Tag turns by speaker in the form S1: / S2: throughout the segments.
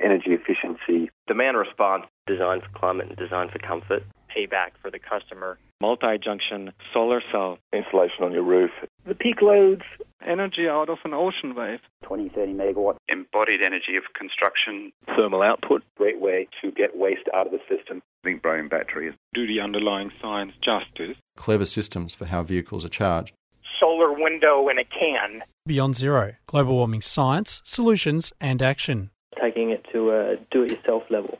S1: energy efficiency,
S2: demand response,
S3: design for climate and design for comfort,
S4: payback for the customer,
S5: multi-junction solar cell,
S6: insulation on your roof,
S7: the peak loads,
S8: energy out of an ocean wave,
S9: 20, 30 megawatt,
S10: embodied energy of construction,
S11: thermal output,
S12: great way to get waste out of the system.
S13: Zinc bromine batteries.
S14: Do the underlying science justice.
S15: Clever systems for how vehicles are charged.
S16: Solar window in a can.
S17: Beyond Zero, global warming science, solutions and action.
S18: Taking it to a do-it-yourself level.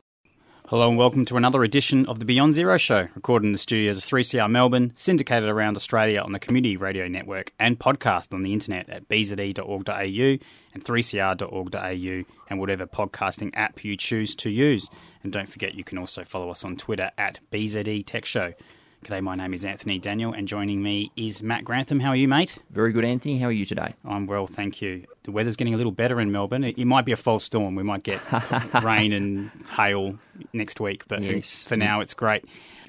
S19: Hello and welcome to another edition of the Beyond Zero Show, recorded in the studios of 3CR Melbourne, syndicated around Australia on the Community Radio Network, and podcast on the internet at bze.org.au and 3cr.org.au and whatever podcasting app you choose to use. And don't forget, you can also follow us on Twitter at BZE Tech Show. G'day, my name is Anthony Daniel, and joining me is Matt Grantham. How are you, mate?
S20: Very good, Anthony. How are you today?
S19: I'm well, thank you. The weather's getting a little better in Melbourne. It, it might be a false storm. We might get rain and hail next week, but yes. for now, it's great.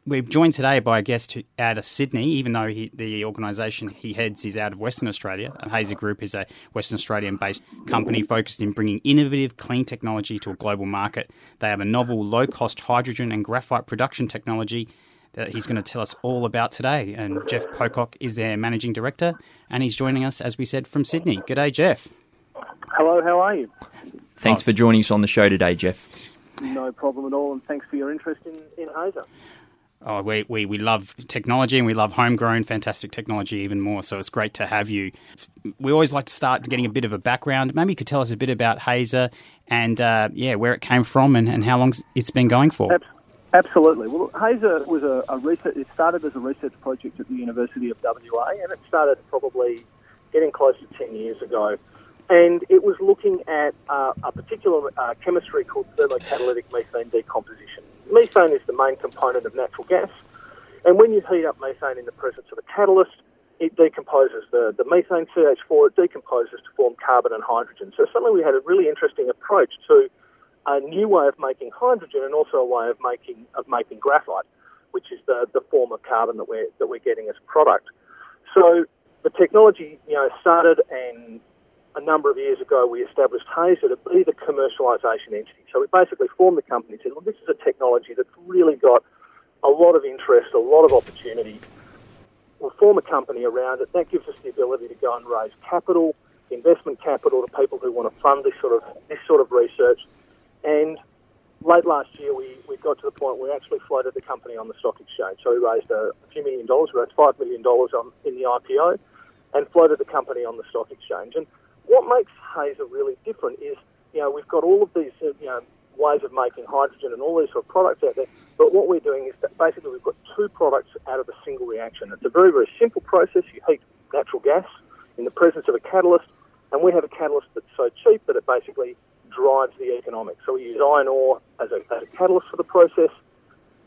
S19: We're joined today by a guest out of Sydney, even though he, the organisation he heads is out of Western Australia. Hazer Group is a Western Australian based company focused in bringing innovative clean technology to a global market. They have a novel low cost hydrogen and graphite production technology that he's going to tell us all about today. And Jeff Pocock is their managing director, and he's joining us, as we said, from Sydney. G'day, Jeff.
S21: Hello, how are you?
S20: Thanks for joining us on the show today, Jeff.
S21: No problem at all, and thanks for your interest in, in Hazer.
S19: Oh, we, we, we love technology and we love homegrown, fantastic technology even more. So it's great to have you. We always like to start getting a bit of a background. Maybe you could tell us a bit about Hazer and uh, yeah, where it came from and, and how long it's been going for.
S21: Absolutely. Well, Hazer was a, a research. It started as a research project at the University of WA, and it started probably getting close to ten years ago. And it was looking at uh, a particular uh, chemistry called thermocatalytic methane decomposition. Methane is the main component of natural gas, and when you heat up methane in the presence of a catalyst, it decomposes the, the methane CH4. It decomposes to form carbon and hydrogen. So suddenly we had a really interesting approach to a new way of making hydrogen and also a way of making of making graphite, which is the, the form of carbon that we're that we're getting as a product. So the technology, you know, started and a number of years ago we established Hazer to be the commercialisation entity. So we basically formed the company and said, well, this is a technology that's really got a lot of interest, a lot of opportunity. We'll form a company around it. That gives us the ability to go and raise capital, investment capital to people who want to fund this sort of this sort of research and late last year, we, we got to the point where we actually floated the company on the stock exchange. So we raised a, a few million dollars. We raised $5 million on, in the IPO and floated the company on the stock exchange. And what makes Hazer really different is, you know, we've got all of these, uh, you know, ways of making hydrogen and all these sort of products out there. But what we're doing is that basically we've got two products out of a single reaction. It's a very, very simple process. You heat natural gas in the presence of a catalyst, and we have a catalyst that's so cheap that it basically drives the economics. So we use iron ore as a, as a catalyst for the process,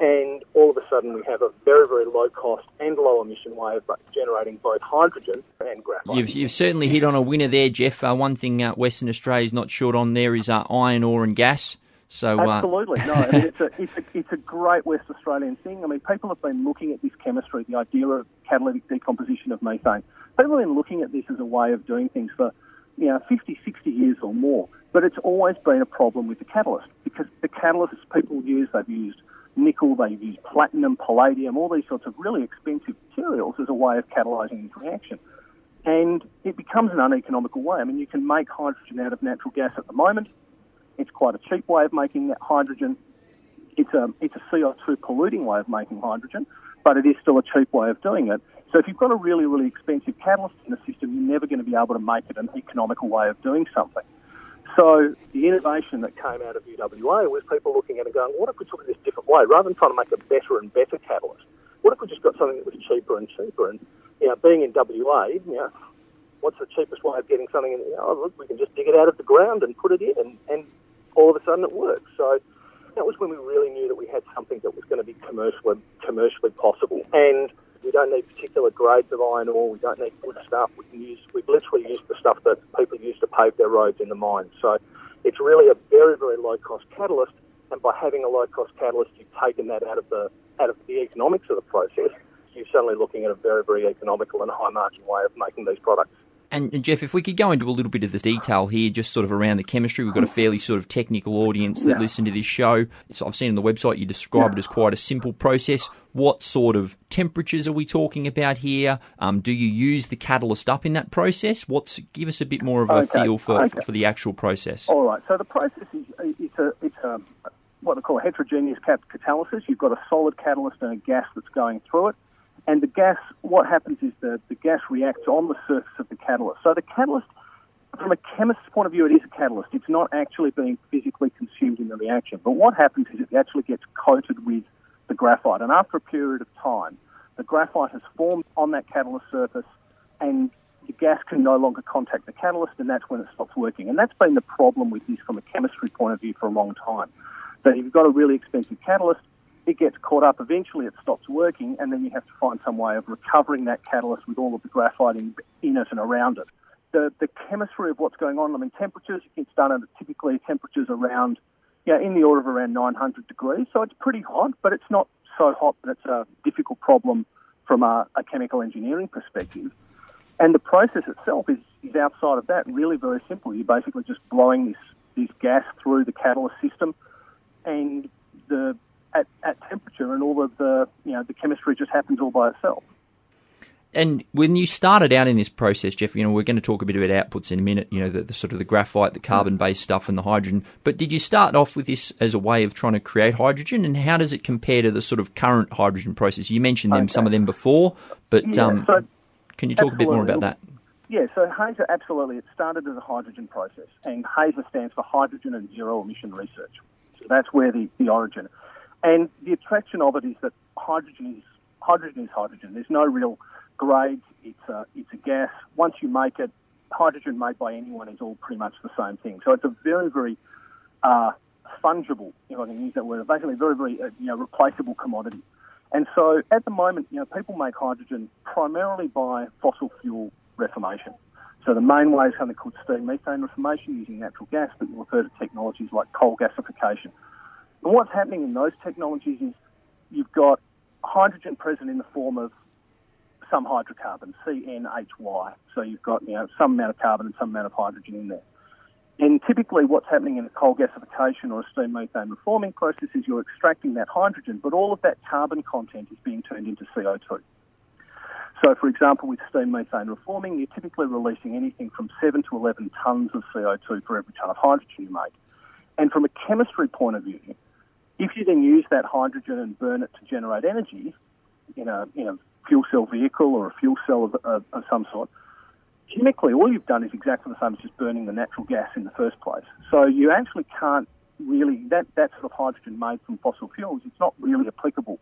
S21: and all of a sudden we have a very, very low cost and low emission way of generating both hydrogen and graphite.
S20: You've, you've certainly hit on a winner there, Jeff. Uh, one thing uh, Western Australia is not short on there is uh, iron ore and gas. So
S21: uh, absolutely, no, I mean, it's a it's a it's a great West Australian thing. I mean, people have been looking at this chemistry, the idea of catalytic decomposition of methane. People have been looking at this as a way of doing things for you know 50, 60 years or more. But it's always been a problem with the catalyst because the catalysts people use, they've used nickel, they've used platinum, palladium, all these sorts of really expensive materials as a way of catalysing this reaction. And it becomes an uneconomical way. I mean, you can make hydrogen out of natural gas at the moment. It's quite a cheap way of making that hydrogen. It's a, it's a CO2 polluting way of making hydrogen, but it is still a cheap way of doing it. So if you've got a really, really expensive catalyst in the system, you're never going to be able to make it an economical way of doing something. So the innovation that came out of UWA was people looking at it and going, what if we took it this different way? Rather than trying to make a better and better catalyst, what if we just got something that was cheaper and cheaper? And, you know, being in WA, you know, what's the cheapest way of getting something in? You know, look, we can just dig it out of the ground and put it in, and, and all of a sudden it works. So that was when we really knew that we had something that was going to be commercially, commercially possible. And we don't need particular grades of iron ore. We don't need good stuff. We can use. We've literally used the stuff that people use to pave their roads in the mines. So it's really a very very low cost catalyst. And by having a low cost catalyst, you've taken that out of the out of the economics of the process. You're suddenly looking at a very very economical and high margin way of making these products.
S20: And, Jeff, if we could go into a little bit of the detail here, just sort of around the chemistry, we've got a fairly sort of technical audience that yeah. listen to this show. So I've seen on the website you describe yeah. it as quite a simple process. What sort of temperatures are we talking about here? Um, do you use the catalyst up in that process? What's give us a bit more of a okay. feel for, okay. for the actual process?
S21: All right. So the process is it's a it's a what they call a heterogeneous catalysis. You've got a solid catalyst and a gas that's going through it. And the gas, what happens is the, the gas reacts on the surface of the catalyst. So the catalyst, from a chemist's point of view, it is a catalyst. It's not actually being physically consumed in the reaction. But what happens is it actually gets coated with the graphite. And after a period of time, the graphite has formed on that catalyst surface and the gas can no longer contact the catalyst and that's when it stops working. And that's been the problem with this from a chemistry point of view for a long time. So you've got a really expensive catalyst, it gets caught up. Eventually, it stops working, and then you have to find some way of recovering that catalyst with all of the graphite in, in it and around it. The, the chemistry of what's going on, I mean, temperatures, it's done at typically temperatures around, you know, in the order of around 900 degrees. So it's pretty hot, but it's not so hot that it's a difficult problem from a, a chemical engineering perspective. And the process itself is, is outside of that really very simple. You're basically just blowing this, this gas through the catalyst system, and temperature, and all of the you know the chemistry just happens all by itself.
S20: And when you started out in this process, Jeff, you know we're going to talk a bit about outputs in a minute. You know the, the sort of the graphite, the carbon-based stuff, and the hydrogen. But did you start off with this as a way of trying to create hydrogen? And how does it compare to the sort of current hydrogen process? You mentioned them, okay. some of them before, but
S21: yeah,
S20: um,
S21: so
S20: can you talk a bit more about that?
S21: Yeah, so HAZER absolutely. It started as a hydrogen process, and HAZER stands for Hydrogen and Zero Emission Research. So that's where the, the origin. And the attraction of it is that hydrogen is hydrogen is hydrogen. There's no real grades. It's a, it's a gas. Once you make it, hydrogen made by anyone is all pretty much the same thing. So it's a very, very uh, fungible, if I can use that word, basically very, very uh, you know, replaceable commodity. And so at the moment, you know, people make hydrogen primarily by fossil fuel reformation. So the main way is something called steam methane reformation using natural gas, but you refer to technologies like coal gasification. And what's happening in those technologies is you've got hydrogen present in the form of some hydrocarbon, CNHY. So you've got you know some amount of carbon and some amount of hydrogen in there. And typically, what's happening in a coal gasification or a steam methane reforming process is you're extracting that hydrogen, but all of that carbon content is being turned into CO2. So, for example, with steam methane reforming, you're typically releasing anything from 7 to 11 tonnes of CO2 for every tonne of hydrogen you make. And from a chemistry point of view, if you then use that hydrogen and burn it to generate energy in a, in a fuel cell vehicle or a fuel cell of, of, of some sort, chemically all you've done is exactly the same as just burning the natural gas in the first place. So you actually can't really, that, that sort of hydrogen made from fossil fuels, it's not really applicable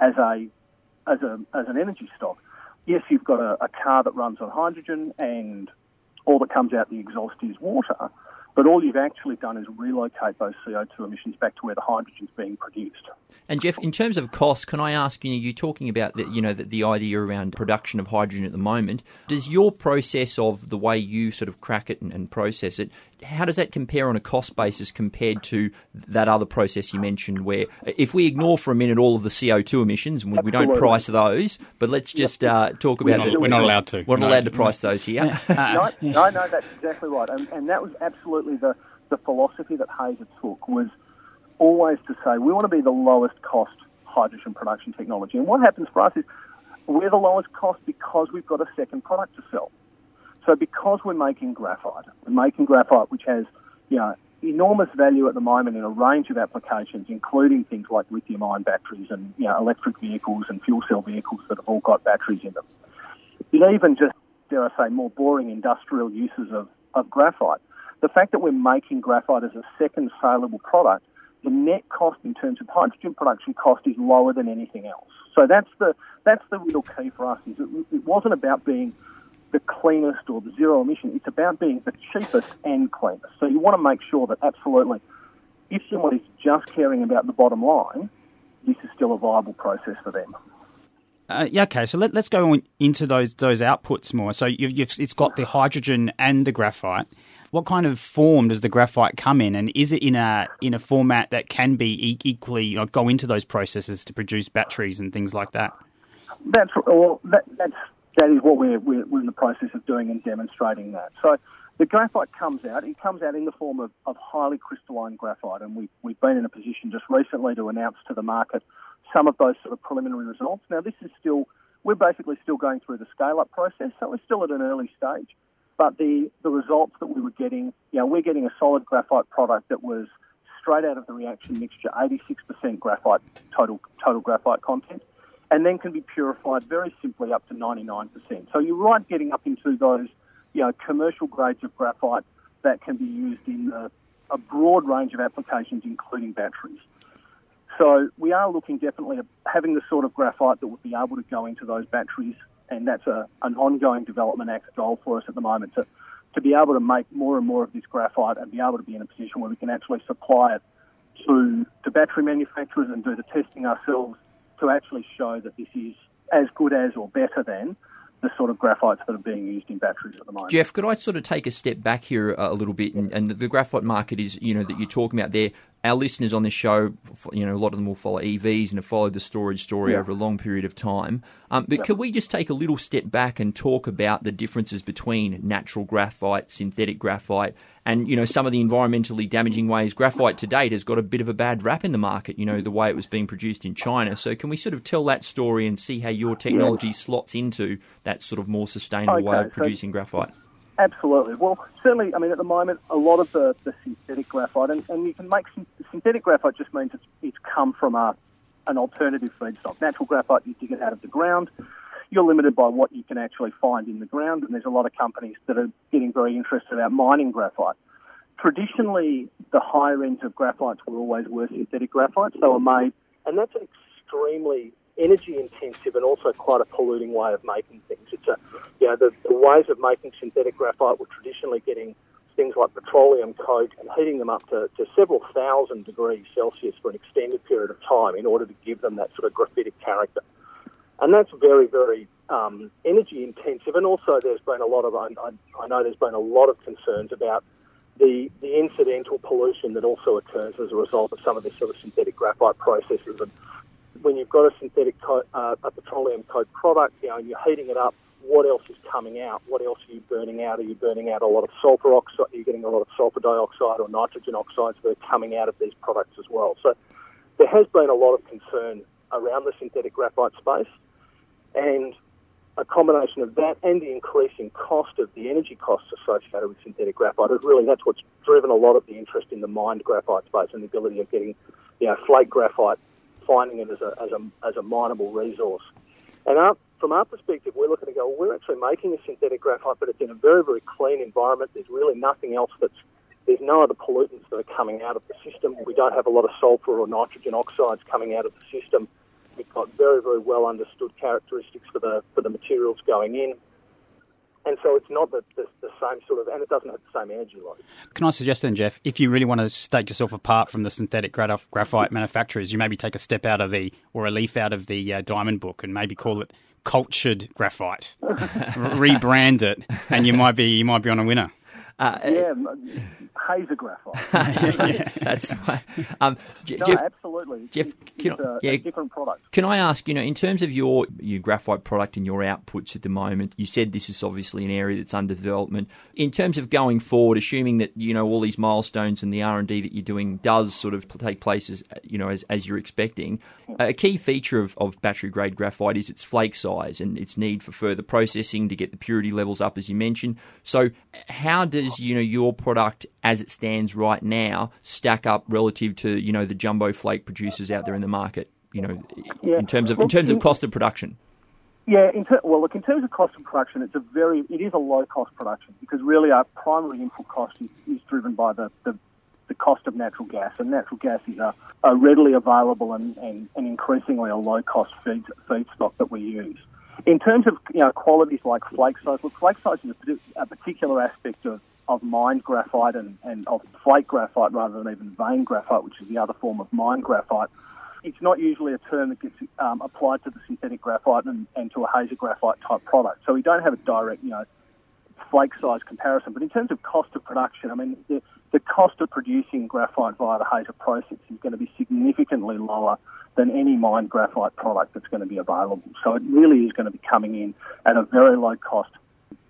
S21: as a, as a, as an energy stock. Yes, you've got a, a car that runs on hydrogen and all that comes out the exhaust is water, but all you've actually done is relocate those CO2 emissions back to where the hydrogen's being produced.
S20: And Jeff, in terms of cost, can I ask you? You're talking about the, you know, the, the idea around production of hydrogen at the moment. Does your process of the way you sort of crack it and, and process it, how does that compare on a cost basis compared to that other process you mentioned? Where, if we ignore for a minute all of the CO2 emissions, we, we don't price those, but let's just uh, talk about.
S14: We're not, we're not allowed to.
S20: We're not no. allowed to price those here.
S21: no, no, no, that's exactly right, and, and that was absolutely the the philosophy that HAZER took was always to say we want to be the lowest cost hydrogen production technology. And what happens for us is we're the lowest cost because we've got a second product to sell. So because we're making graphite, we're making graphite which has, you know, enormous value at the moment in a range of applications, including things like lithium-ion batteries and you know, electric vehicles and fuel cell vehicles that have all got batteries in them. And even just, dare I say, more boring industrial uses of, of graphite. The fact that we're making graphite as a second saleable product the net cost in terms of hydrogen production cost is lower than anything else. So that's the that's the real key for us. Is it, it wasn't about being the cleanest or the zero emission. It's about being the cheapest and cleanest. So you want to make sure that absolutely, if someone is just caring about the bottom line, this is still a viable process for them.
S19: Uh, yeah, okay. So let, us go into those those outputs more. So you've, you've, it's got the hydrogen and the graphite what kind of form does the graphite come in, and is it in a in a format that can be equally you know, go into those processes to produce batteries and things like that?
S21: That's well, that, that's that is what we're, we're, we're in the process of doing and demonstrating that. So the graphite comes out. It comes out in the form of, of highly crystalline graphite, and we, we've been in a position just recently to announce to the market some of those sort of preliminary results. Now, this is still, we're basically still going through the scale up process, so we're still at an early stage. But the, the results that we were getting, you know, we're getting a solid graphite product that was straight out of the reaction mixture, 86% graphite total total graphite content, and then can be purified very simply up to 99%. So you're right getting up into those, you know, commercial grades of graphite that can be used in a, a broad range of applications, including batteries. So we are looking definitely at having the sort of graphite that would be able to go into those batteries, and that's a, an ongoing development act goal for us at the moment to, to be able to make more and more of this graphite and be able to be in a position where we can actually supply it to, to battery manufacturers and do the testing ourselves to actually show that this is as good as or better than the sort of graphites that are being used in batteries at the moment.
S20: Jeff, could I sort of take a step back here uh, a little bit? And, and the graphite market is, you know, that you're talking about there. Our listeners on this show, you know, a lot of them will follow EVs and have followed the storage story yeah. over a long period of time. Um, but yeah. could we just take a little step back and talk about the differences between natural graphite, synthetic graphite, and you know some of the environmentally damaging ways graphite to date has got a bit of a bad rap in the market. You know the way it was being produced in China. So can we sort of tell that story and see how your technology yeah. slots into that sort of more sustainable okay, way of producing so graphite?
S21: Absolutely. Well, certainly. I mean, at the moment, a lot of the, the synthetic graphite, and, and you can make synthetic graphite just means it's, it's come from a an alternative feedstock. Natural graphite, you dig it out of the ground you're limited by what you can actually find in the ground, and there's a lot of companies that are getting very interested about mining graphite. Traditionally, the higher ends of graphites were always were synthetic graphite, so were made, and that's an extremely energy intensive and also quite a polluting way of making things. It's a, you know, the, the ways of making synthetic graphite were traditionally getting things like petroleum coke and heating them up to, to several thousand degrees Celsius for an extended period of time in order to give them that sort of graphitic character and that's very, very um, energy intensive. And also, there's been a lot of I, I, know there's been a lot of concerns about the the incidental pollution that also occurs as a result of some of this sort of synthetic graphite processes. And when you've got a synthetic uh, a petroleum coke product, you know, and you're heating it up, what else is coming out? What else are you burning out? Are you burning out a lot of sulfur oxide? Are you getting a lot of sulfur dioxide or nitrogen oxides that are coming out of these products as well? So there has been a lot of concern around the synthetic graphite space. And a combination of that and the increasing cost of the energy costs associated with synthetic graphite is really that's what's driven a lot of the interest in the mined graphite space and the ability of getting, you know, flake graphite, finding it as a as a as a mineable resource. And our, from our perspective, we're looking to go. Well, we're actually making a synthetic graphite, but it's in a very very clean environment. There's really nothing else that's there's no other pollutants that are coming out of the system. We don't have a lot of sulfur or nitrogen oxides coming out of the system. We've got very, very well understood characteristics for the for the materials going in. And so it's not the, the, the, same sort of, and it doesn't have the same energy load.
S19: Can I suggest then, Jeff, if you really want to stake yourself apart from the synthetic graphite manufacturers, you maybe take a step out of the, or a leaf out of the uh, Diamond Book and maybe call it cultured graphite, rebrand it, and you might be you might be on a winner.
S21: Uh, yeah, Hazer graphite.
S20: that's right.
S21: Um, no, Jeff, absolutely.
S20: Jeff,
S21: can it's a, yeah, a different product.
S20: Can I ask, you know, in terms of your your graphite product and your outputs at the moment, you said this is obviously an area that's under development. In terms of going forward, assuming that you know all these milestones and the R and D that you're doing does sort of take place as you know as, as you're expecting, a key feature of, of battery grade graphite is its flake size and its need for further processing to get the purity levels up, as you mentioned. So, how does you know your product as it stands right now stack up relative to you know the jumbo flake producers out there in the market? You know, yeah. in terms of in terms of cost of production.
S21: Yeah, in ter- well, look, in terms of cost of production, it's a very, it is a low cost production because really our primary input cost is, is driven by the, the, the, cost of natural gas, and natural gas is a, a readily available and, and, and, increasingly a low cost feed, feedstock that we use. In terms of you know qualities like flake size, look, flake size is a, a particular aspect of of mined graphite and, and of flake graphite rather than even vein graphite, which is the other form of mined graphite. It's not usually a term that gets um, applied to the synthetic graphite and, and to a hazer graphite type product. So we don't have a direct, you know, flake size comparison. But in terms of cost of production, I mean, the, the cost of producing graphite via the Hazer process is going to be significantly lower than any mined graphite product that's going to be available. So it really is going to be coming in at a very low cost,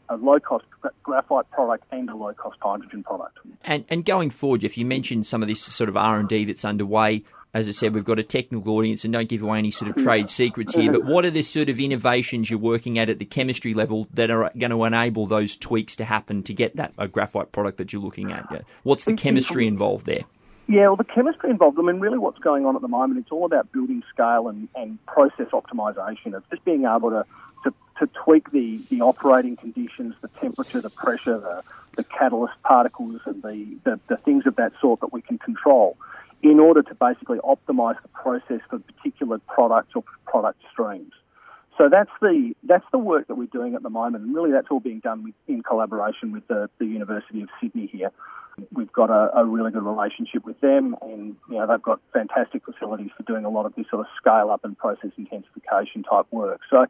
S21: a low cost graphite product and a low cost hydrogen product.
S20: And and going forward, if you mentioned some of this sort of R and D that's underway, as I said, we've got a technical audience, and don't give away any sort of trade secrets here. But what are the sort of innovations you're working at at the chemistry level that are going to enable those tweaks to happen to get that a graphite product that you're looking at? What's the chemistry involved there?
S21: Yeah, well, the chemistry involved, I mean, really what's going on at the moment, it's all about building scale and, and process optimization. It's just being able to, to, to tweak the, the operating conditions, the temperature, the pressure, the, the catalyst particles, and the, the, the things of that sort that we can control in order to basically optimize the process for particular products or product streams. So that's the that's the work that we're doing at the moment, and really that's all being done with, in collaboration with the, the University of Sydney here. We've got a, a, really good relationship with them, and you know they've got fantastic facilities for doing a lot of this sort of scale up and process intensification type work. So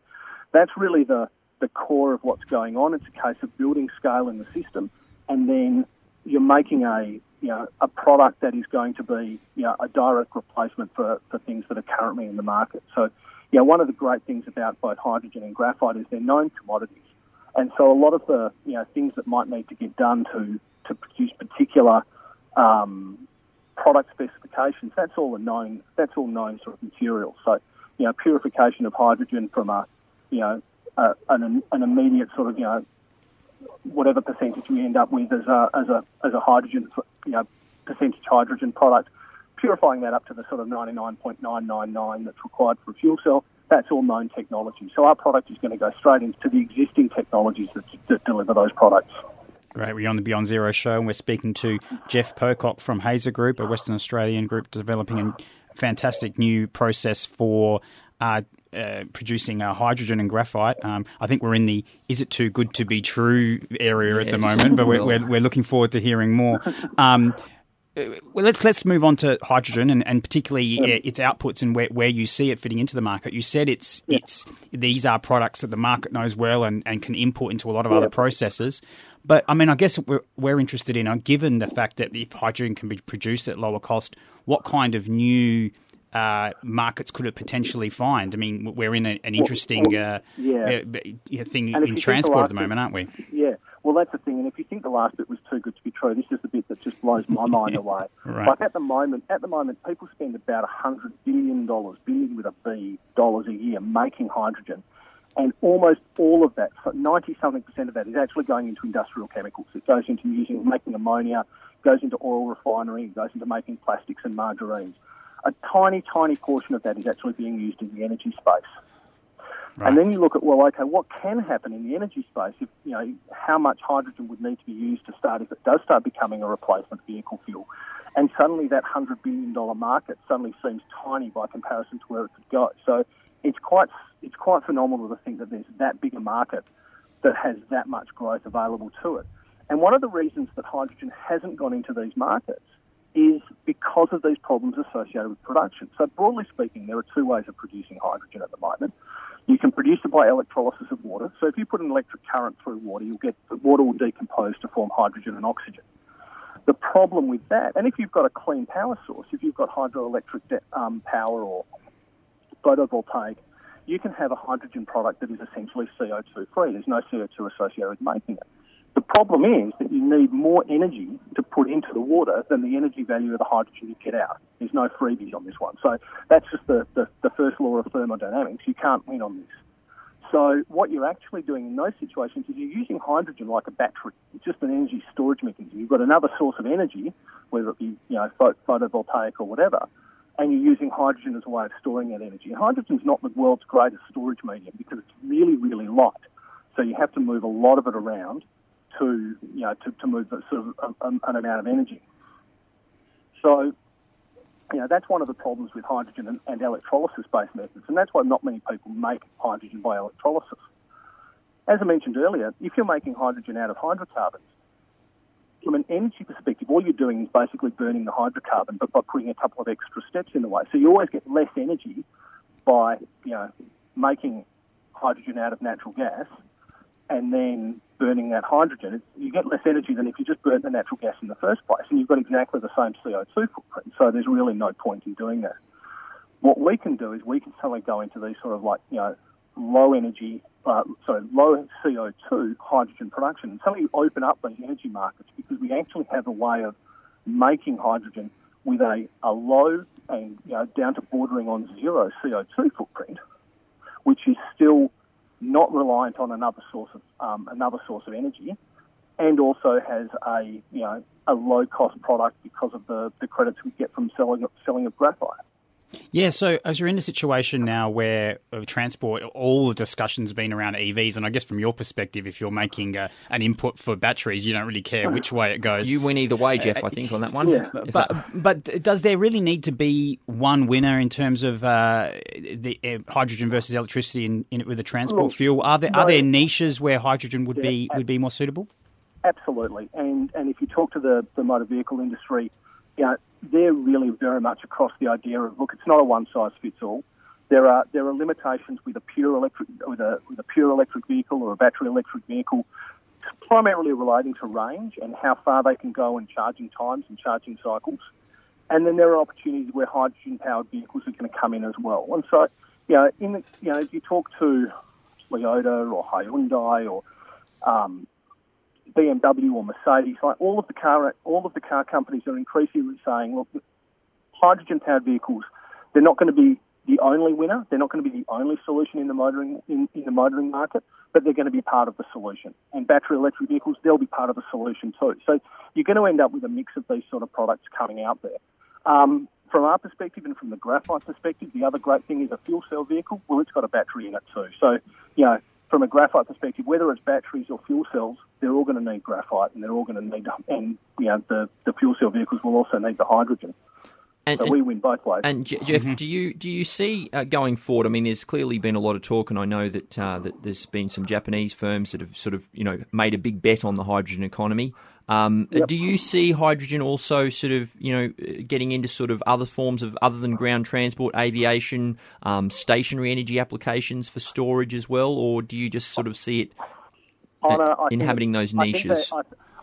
S21: that's really the the core of what's going on. It's a case of building scale in the system, and then you're making a you know, a product that is going to be, you know, a direct replacement for, for things that are currently in the market. So, you know, one of the great things about both hydrogen and graphite is they're known commodities. And so a lot of the, you know, things that might need to get done to, to produce particular um, product specifications, that's all a known, that's all known sort of material. So, you know, purification of hydrogen from a, you know, a, an, an immediate sort of, you know, whatever percentage we end up with as a as a as a hydrogen you know percentage hydrogen product, purifying that up to the sort of 99.999 that's required for a fuel cell. That's all known technology. So our product is going to go straight into the existing technologies that, that deliver those products.
S19: Great. We're on the Beyond Zero show, and we're speaking to Jeff Pocock from Hazer Group, a Western Australian group developing a fantastic new process for uh, uh, producing uh, hydrogen and graphite. Um, I think we're in the "is it too good to be true" area yes. at the moment, but we're, we're, we're, looking forward to hearing more. Um, well, let's let's move on to hydrogen and, and particularly yeah. its outputs and where, where you see it fitting into the market. You said it's yeah. it's these are products that the market knows well and, and can import into a lot of yeah. other processes. But I mean, I guess we're, we're interested in, uh, given the fact that if hydrogen can be produced at lower cost, what kind of new uh, markets could it potentially find? I mean, we're in a, an interesting uh, yeah. Uh, thing in transport at the moment, aren't we?
S21: Yeah. Well, that's the thing. And if you think the last bit was too good to be true, this is the bit that just blows my mind away.
S19: Right.
S21: Like at the moment, at the moment, people spend about hundred billion dollars, billion with a B, dollars a year making hydrogen. And almost all of that, 90 something percent of that, is actually going into industrial chemicals. It goes into using, making ammonia, goes into oil refinery, goes into making plastics and margarines a tiny, tiny portion of that is actually being used in the energy space. Right. And then you look at, well, okay, what can happen in the energy space if, you know, how much hydrogen would need to be used to start if it does start becoming a replacement vehicle fuel? And suddenly that $100 billion market suddenly seems tiny by comparison to where it could go. So it's quite, it's quite phenomenal to think that there's that big a market that has that much growth available to it. And one of the reasons that hydrogen hasn't gone into these markets is because of these problems associated with production. So, broadly speaking, there are two ways of producing hydrogen at the moment. You can produce it by electrolysis of water. So, if you put an electric current through water, you'll get the water will decompose to form hydrogen and oxygen. The problem with that, and if you've got a clean power source, if you've got hydroelectric de- um, power or photovoltaic, you can have a hydrogen product that is essentially CO2 free. There's no CO2 associated with making it. The problem is that you need more energy put into the water than the energy value of the hydrogen you get out. There's no freebies on this one. So that's just the, the, the first law of thermodynamics. You can't win on this. So what you're actually doing in those situations is you're using hydrogen like a battery. It's just an energy storage mechanism. You've got another source of energy, whether it be you know photovoltaic or whatever, and you're using hydrogen as a way of storing that energy. And hydrogen is not the world's greatest storage medium because it's really, really light. So you have to move a lot of it around to you know to, to move sort of a, a, an amount of energy. So you know that's one of the problems with hydrogen and, and electrolysis-based methods, and that's why not many people make hydrogen by electrolysis. As I mentioned earlier, if you're making hydrogen out of hydrocarbons, from an energy perspective, all you're doing is basically burning the hydrocarbon, but by putting a couple of extra steps in the way. So you always get less energy by you know making hydrogen out of natural gas, and then burning that hydrogen, you get less energy than if you just burnt the natural gas in the first place, and you've got exactly the same CO2 footprint. So there's really no point in doing that. What we can do is we can suddenly go into these sort of like you know low energy, uh, sorry, low CO2 hydrogen production, and suddenly open up these energy markets because we actually have a way of making hydrogen with a, a low and you know, down to bordering on zero CO2 footprint, which is still not reliant on another source of um, another source of energy, and also has a you know a low cost product because of the, the credits we get from selling selling of graphite.
S19: Yeah, so as you're in a situation now where uh, transport, all the discussion's been around EVs, and I guess from your perspective, if you're making uh, an input for batteries, you don't really care which way it goes.
S20: You win either way, Jeff. I think on that one.
S19: Yeah. But, but, but does there really need to be one winner in terms of uh, the uh, hydrogen versus electricity in, in with the transport
S21: Look,
S19: fuel? Are there
S21: no.
S19: are there niches where hydrogen would
S21: Yeah,
S19: be would be more suitable?
S21: Absolutely, and and if you talk to the, the motor vehicle industry, you know, they're really very much across the idea of look, it's not a one size fits all. There are there are limitations with a pure electric with a with a pure electric vehicle or a battery electric vehicle, primarily relating to range and how far they can go and charging times and charging cycles. And then there are opportunities where hydrogen powered vehicles are going to come in as well. And so, you know, in the, you know, if you talk to Toyota or Hyundai or um, BMW or Mercedes, like all of the car, all of the car companies are increasingly saying, look, hydrogen powered vehicles, they're not going to be the only winner. They're not going to be the only solution in the motoring in, in the motoring market, but they're going to be part of the solution. And battery electric vehicles, they'll be part of the solution too. So you're going to end up with a mix of these sort of products coming out there. Um, from our perspective and from the graphite perspective, the other great thing is a fuel cell vehicle. Well, it's got a battery in it too. So, you know, from a graphite perspective, whether it's batteries or fuel cells, they're all going to need graphite, and they're all going to need, and you know, the, the fuel cell vehicles will also need the hydrogen.
S20: And,
S21: so
S20: and-
S21: we win both ways.
S20: And Je- Jeff, do you do you see uh, going forward? I mean, there's clearly been a lot of talk, and I know that uh, that there's been some Japanese firms that have sort of you know made a big bet on the hydrogen economy. Um, Do you see hydrogen also sort of you know uh, getting into sort of other forms of other than ground transport, aviation, um, stationary energy applications for storage as well, or do you just sort of see it
S21: Oh, no, I think-
S20: inhabiting those
S21: I think
S20: niches?
S21: I,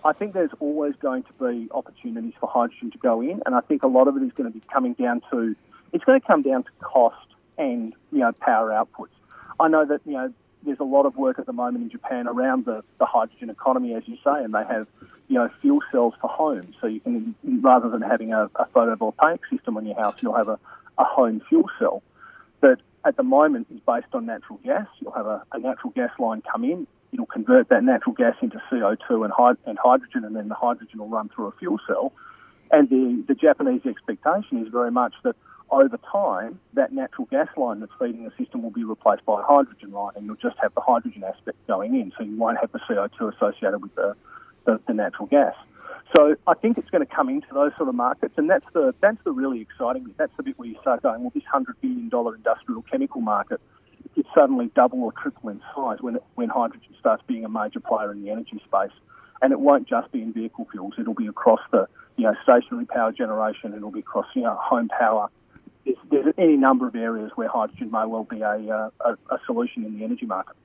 S21: I think there's always going to be opportunities for hydrogen to go in, and I think a lot of it is going to be coming down to it's going to come down to cost and you know power outputs. I know that you know there's a lot of work at the moment in Japan around the, the hydrogen economy, as you say, and they have you know fuel cells for homes, so you can rather than having a, a photovoltaic system on your house, you'll have a, a home fuel cell that at the moment is based on natural gas. You'll have a, a natural gas line come in. It'll convert that natural gas into CO2 and, and hydrogen, and then the hydrogen will run through a fuel cell. And the, the Japanese expectation is very much that over time, that natural gas line that's feeding the system will be replaced by a hydrogen line, and you'll just have the hydrogen aspect going in, so you won't have the CO2 associated with the, the, the natural gas. So I think it's going to come into those sort of markets, and that's the that's the really exciting bit. That's the bit where you start going, well, this hundred billion dollar industrial chemical market it suddenly double or triple in size when when hydrogen starts being a major player in the energy space, and it won't just be in vehicle fuels. It'll be across the you know stationary power generation. It'll be across you know home power. There's, there's any number of areas where hydrogen may well be a, uh, a, a solution in the energy market.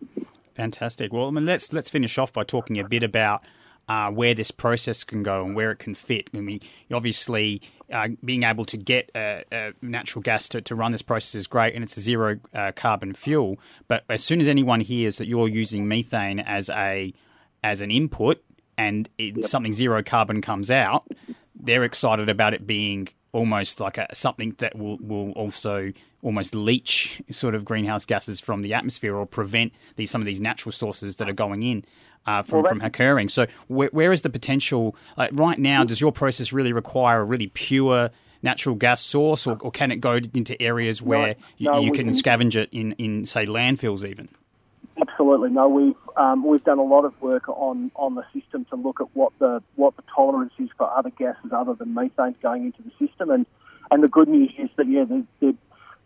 S19: Fantastic. Well, I mean, let's let's finish off by talking a bit about uh, where this process can go and where it can fit. I mean, obviously, uh, being able to get uh, uh, natural gas to, to run this process is great, and it's a zero uh, carbon fuel. But as soon as anyone hears that you're using methane as a as an input and it, something zero carbon comes out, they're excited about it being almost like a, something that will, will also almost leach sort of greenhouse gases from the atmosphere or prevent these some of these natural sources that are going in uh, from,
S21: Well,
S19: from occurring. So where, where is the potential? Like right now, does your process really require a really pure natural gas source, or, or can it go into areas where you,
S21: no,
S19: you can
S21: can-
S19: scavenge it in, in say landfills even?
S21: Absolutely. No, we've um, we've done a lot of work on, on the system to look at what the what the tolerance is for other gases other than methane going into the system, and and the good news is that yeah,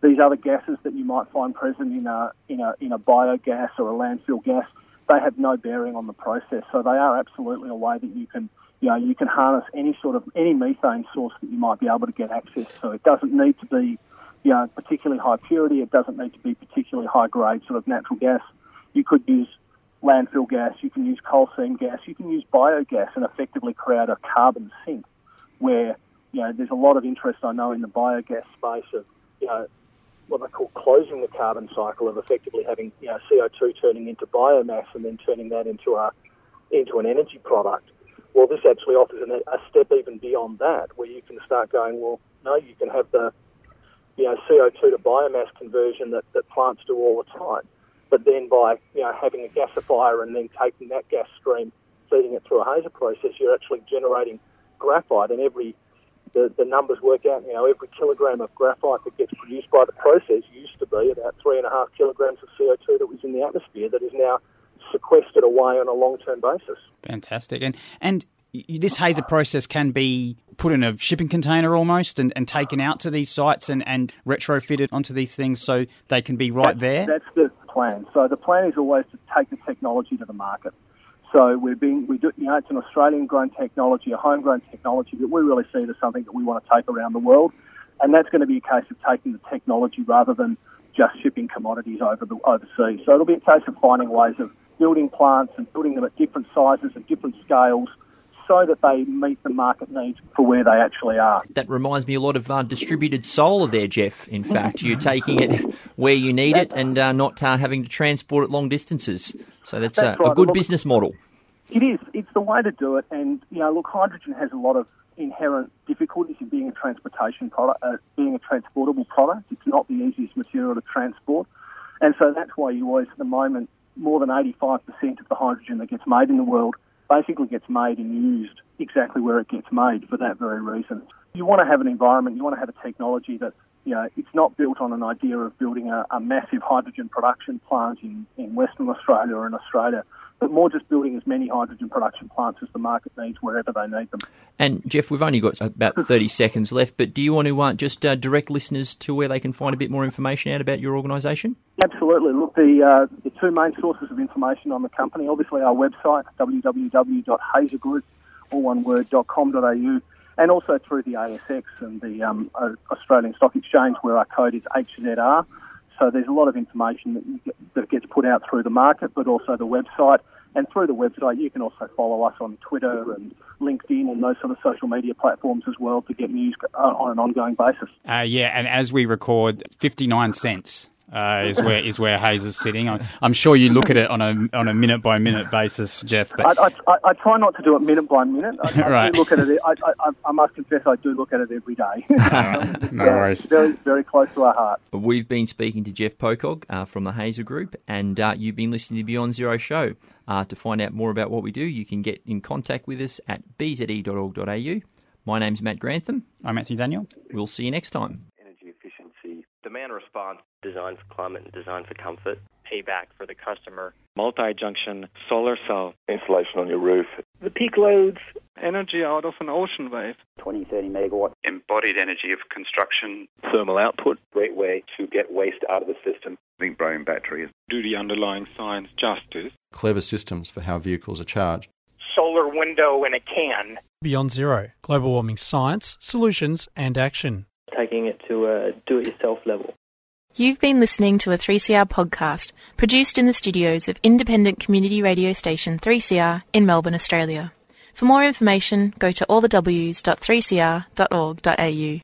S21: these other gases that you might find present in a in a in a biogas or a landfill gas, they have no bearing on the process. So they are absolutely a way that you can you know you can harness any sort of any methane source that you might be able to get access to. It doesn't need to be you know particularly high purity. It doesn't need to be particularly high grade sort of natural gas. You could use landfill gas, you can use coal seam gas, you can use biogas and effectively create a carbon sink where, you know, there's a lot of interest I know in the biogas space of, you know, what they call closing the carbon cycle of effectively having, you know, CO2 turning into biomass and then turning that into a into an energy product. Well, this actually offers an, a step even beyond that, where you can start going, well, no, you can have the, you know, CO2 to biomass conversion that, that plants do all the time. But then by, you know, having a gasifier and then taking that gas stream, feeding it through a hazer process, you're actually generating graphite and every, the, the numbers work out, you know, every kilogram of graphite that gets produced by the process used to be about three and a half kilograms of CO2 that was in the atmosphere that is now sequestered away on a long-term basis.
S19: Fantastic. And and this hazer process can be put in a shipping container almost and, and taken out to these sites and, and retrofitted onto these things so they can be right
S21: that's,
S19: there?
S21: That's the plan. So the plan is always to take the technology to the market. So we're being, we do, you know, it's an Australian-grown technology, a homegrown technology that we really see as something that we want to take around the world, and that's going to be a case of taking the technology rather than just shipping commodities over the overseas. So it'll be a case of finding ways of building plants and building them at different sizes and different scales so that they meet the market needs for where they actually are.
S20: That reminds me a lot of uh, distributed solar there, Jeff. In fact, you're taking it where you need it and uh, not uh, having to transport it long distances. So that's,
S21: That's
S20: a,
S21: right.
S20: a good
S21: Look-
S20: business model.
S21: It is. It's the way to do it. And, you know, look, hydrogen has a lot of inherent difficulties in being a transportation product, uh, being a transportable product. It's not the easiest material to transport. And so that's why you always, at the moment, more than 85% of the hydrogen that gets made in the world basically gets made and used exactly where it gets made for that very reason. You want to have an environment, you want to have a technology that, you know, it's not built on an idea of building a, a massive hydrogen production plant in, in Western Australia or in Australia, but more just building as many hydrogen production plants as the market needs wherever they need them.
S20: And Jeff, we've only got about 30 seconds left, but do you want to uh, just uh, direct listeners to where they can find a bit more information out about your organisation?
S21: Absolutely. Look, the uh, the two main sources of information on the company, obviously our website, www.hazergroup, all one word, .com.au, and also through the ASX and the um, Australian Stock Exchange, where our code is HZR. So there's a lot of information that, get, that gets put out through the market, but also the website. And through the website, you can also follow us on Twitter and LinkedIn and those sort of social media platforms as well to get news uh, on an ongoing basis.
S19: Uh, yeah, and as we record, 59 cents. Uh, is where is where Hazer is sitting. I'm, I'm sure you look at it on a on a minute by minute basis, Jeff. But
S21: I, I, I try not to do it minute by minute. I, I
S19: Right.
S21: do look at it. I, I, I must confess, I do look at it every day.
S19: no worries.
S21: very, very close to our heart.
S20: We've been speaking to Jeff Pocock uh, from the Hazer Group, and uh, you've been listening to Beyond Zero Show. Uh, to find out more about what we do, you can get in contact with us at bze.org.au. My name's Matt Grantham.
S19: I'm Matthew Daniel.
S20: We'll see you next time.
S12: Energy.
S3: Demand response. Design for climate and design for comfort.
S4: Payback for the customer.
S5: Multi-junction solar cell.
S12: Insulation on your roof.
S8: The peak loads. Energy out of an ocean wave.
S18: 20, 30 megawatt.
S10: Embodied energy of construction.
S12: Thermal output. Great way to get waste out of the system. Zinc bromine batteries.
S14: Do the underlying science justice.
S15: Clever systems for how vehicles are charged.
S16: Solar window in a can.
S17: Beyond Zero Global Warming Science, Solutions and Action.
S18: Taking it to a do it yourself level.
S1: You've been listening to a 3CR podcast produced in the studios of independent community radio station 3CR in Melbourne, Australia. For more information, go to allthews.3cr.org.au.